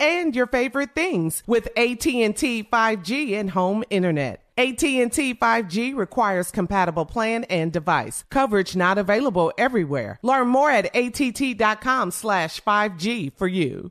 and your favorite things with AT&T 5G and home internet. AT&T 5G requires compatible plan and device. Coverage not available everywhere. Learn more at att.com slash 5G for you.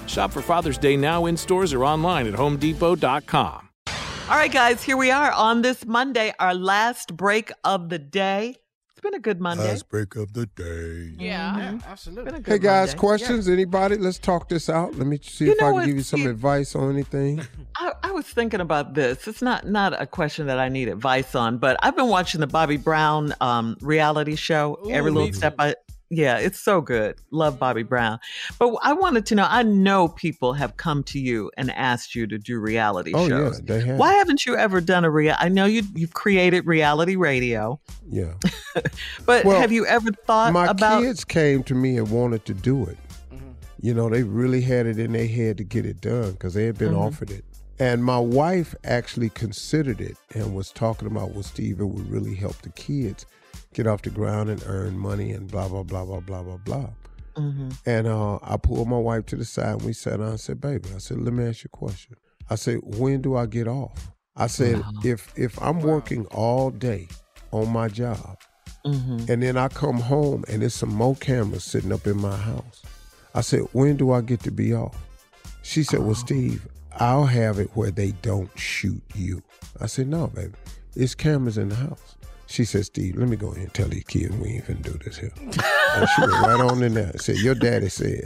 Shop for Father's Day now in stores or online at homedepot.com. All right, guys, here we are on this Monday, our last break of the day. It's been a good Monday. Last break of the day. Yeah, Mhm. absolutely. Been a good Hey guys, Monday. questions? Anybody? Let's talk this out. Let me see You if I can give you some Steve? advice on anything. I, I was thinking about this. It's not not a question that I need advice on, but I've been watching the Bobby Brown um, reality show. Ooh, every little step I yeah, it's so good. Love Bobby Brown. But I wanted to know. I know people have come to you and asked you to do reality Oh shows. yeah, they have. Why haven't you ever done a real? I know you you've created reality radio, Yeah. but Well, have you ever thought My about? kids came to me and wanted to do it. Mm-hmm. You know, they really had it in their head to get it done because they had been Mhm. offered it. And my wife actually considered it and was talking about, well, Steve, it would really help the kids get off the ground and earn money and blah, blah, blah, blah, blah, blah, blah. Mhm. And uh, I pulled my wife to the side and we sat down and said, baby, I said, let me ask you a question. I said, when do I get off? I said, Wow. if if I'm working all day on my job Mhm. and then I come home and there's some more cameras sitting up in my house. I said, when do I get to be off? She said, well, Steve, I'll have it where they don't shoot you. I said, no, baby, it's cameras in the house. She said, Steve, let me go ahead and tell these kids we ain't finna do this here. and she went right on in there and said, your daddy said.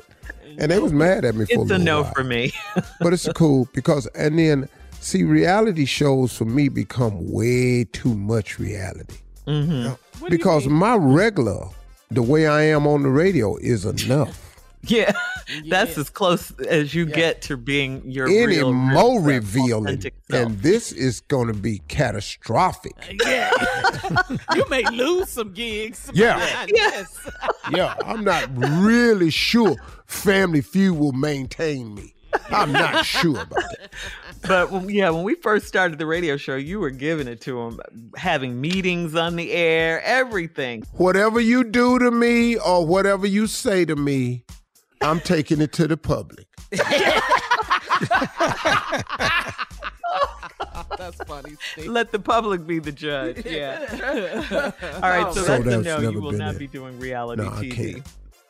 And they was mad at me for that. It's a a little no while. for me. but it's cool because and then see reality shows for me become way too much reality hmm because my regular the way i am on the radio is enough Yeah, that's as close as you get to being your any real, more real, revealing and this is going to be catastrophic uh, Yeah. you may lose some gigs. Yeah. Yes. yeah i'm not really sure family feud will maintain me i'm not sure about that But yeah, when we first started the radio show, you were giving it to them, having meetings on the air, everything. whatever you do to me or whatever you say to me i'm taking it to the public that's funny. Steve. Let the public be the judge. Yeah. All right, so, So that's a that's no. You will not it. be doing reality No, I TV. can't.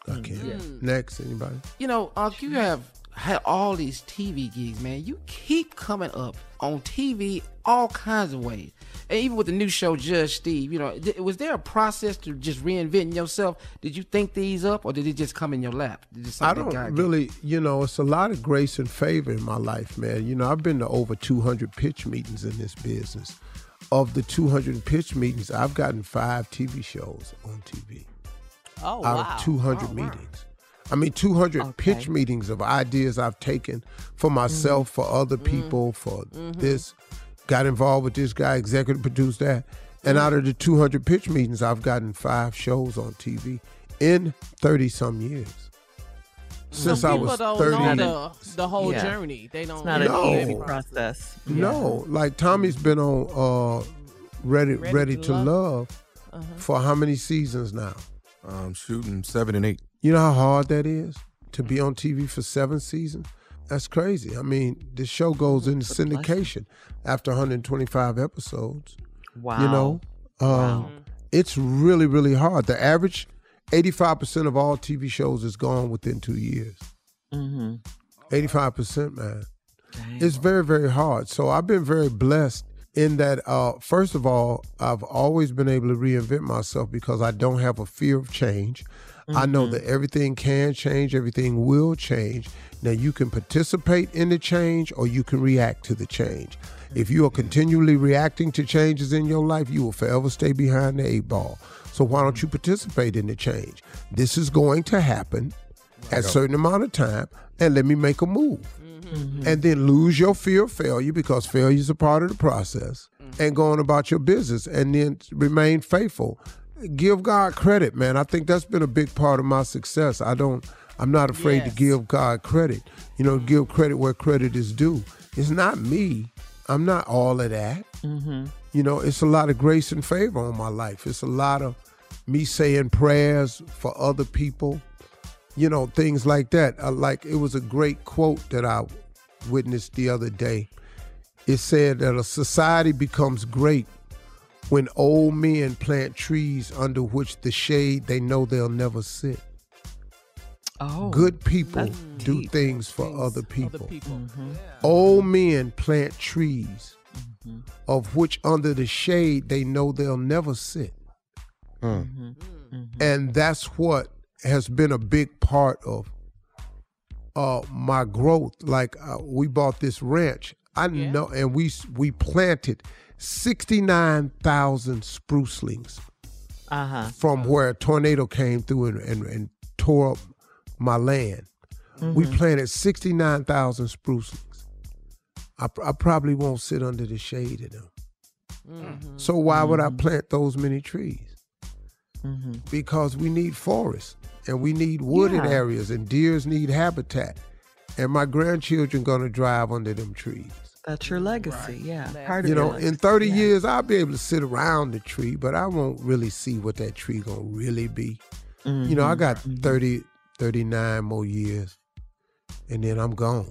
I hmm. can't. Next, anybody? You know, Unc, you have had all these TV gigs, man. You keep coming up on TV all kinds of ways. And even with the new show, Judge Steve, you know, th- was there a process to just reinventing yourself? Did you think these up or did it just come in your lap? Did it I don't God gave you? really, you know, it's a lot of grace and favor in my life, man. You know, I've been to over 200 pitch meetings in this business. Of the 200 pitch meetings, I've gotten five TV shows on TV Oh, out wow. of 200 meetings. I mean, 200 pitch meetings of ideas I've taken for myself, mm-hmm. for other people, for mm-hmm. this. Got involved with this guy, executive produced that. And out of the 200 pitch meetings, I've gotten five shows on TV in 30 some years. Since Some I people was don't 30. know the, the whole Yeah. journey. They don't It's not No. an easy process. No, like Tommy's been on uh, Ready Ready, Ready to, to Love, for how many seasons now? Um, shooting seven and eight. You know how hard that is to be on TV for seven seasons? That's crazy. I mean, the show goes into syndication after 125 episodes. Wow. You know, um, it's really, really hard. The average 85% of all TV shows is gone within two years. Mm-hmm. 85%, man. It's very, very hard. So I've been very blessed in that, uh, first of all, I've always been able to reinvent myself because I don't have a fear of change. I know mm-hmm. that everything can change, everything will change. Now, you can participate in the change or you can react to the change. If you are continually reacting to changes in your life, you will forever stay behind the eight ball. So, why don't you participate in the change? This is going to happen at a certain amount of time, and let me make a move mm-hmm. and then lose your fear of failure because failure is a part of the process mm-hmm. and go on about your business and then remain faithful give god credit man. I think that's been a big part of my success. I don't i'm not afraid to give god credit. You know give credit where credit is due. It's not me. I'm not all of that. You know it's a lot of grace and favor on my life. It's a lot of me saying prayers for other people you know things like that. Uh, like it was a great quote that i witnessed the other day. It said that a society becomes great when old men plant trees under which the shade they know they'll never sit. Oh. good people do deep. things for Things other people Other people. Mm-hmm. old men plant trees mm-hmm. of which under the shade they know they'll never sit. Hmm. Mm-hmm. And that's what has been a big part of uh my growth. Like uh, we bought this ranch i know and we we planted 69,000 sprucelings Uh-huh. from where a tornado came through and, and, and tore up my land. We mm-hmm. planted 69,000 sprucelings. I, I probably won't sit under the shade of them. Mm-hmm. So why would I mm-hmm. plant those many trees? Because we need forests and we need wooded Yeah. areas and deers need habitat. And my grandchildren gonna drive under them trees. That's your legacy, right. yeah. Part you know, in 30 yeah. years, I'll be able to sit around the tree, but I won't really see what that tree gonna really be. Mm-hmm. You know, I mm-hmm. got mm-hmm. 30, 39 more years, and then I'm gone.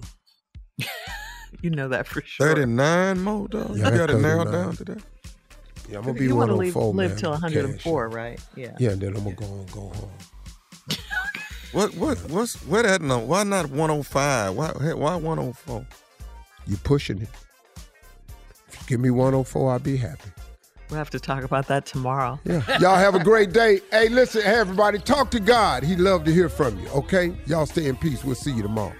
you know that for sure. 39 more, though? Yeah, you gotta narrow down to that? Yeah, I'm gonna be you one live, live man, till 104, cash. right? Yeah. Yeah, and then I'm gonna go and go home. what what what's what that number? Why not 105? Why why 104? You're pushing it. If you give me 104, I'll be happy. We'll have to talk about that tomorrow. Yeah. Y'all have a great day. Hey, listen, hey, everybody, talk to God. He'd love to hear from you, okay? Y'all stay in peace. We'll see you tomorrow.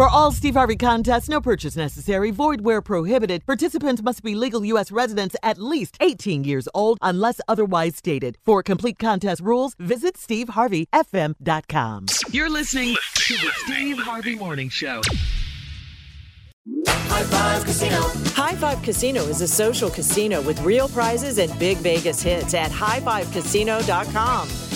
For all Steve Harvey contests, no purchase necessary, void where prohibited. Participants must be legal U.S. residents at least 18 years old unless otherwise stated. For complete contest rules, visit SteveHarveyFM.com. You're listening to the Steve Harvey Morning Show. High Five Casino. High Five Casino is a social casino with real prizes and big Vegas hits at highfivecasino.com.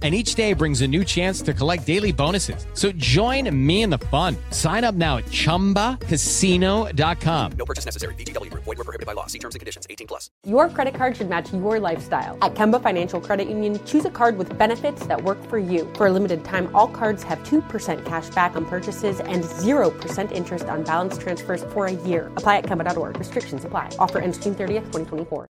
And each day brings a new chance to collect daily bonuses. So join me in the fun. Sign up now at chumbacasino.com. No purchase necessary. VGW Group. Void were prohibited by law. See terms and conditions. 18 plus. Your credit card should match your lifestyle. At Kemba Financial Credit Union, choose a card with benefits that work for you. For a limited time, all cards have 2% cash back on purchases and 0% interest on balance transfers for a year. Apply at Kemba.org. Restrictions apply. Offer ends June 30th, 2024.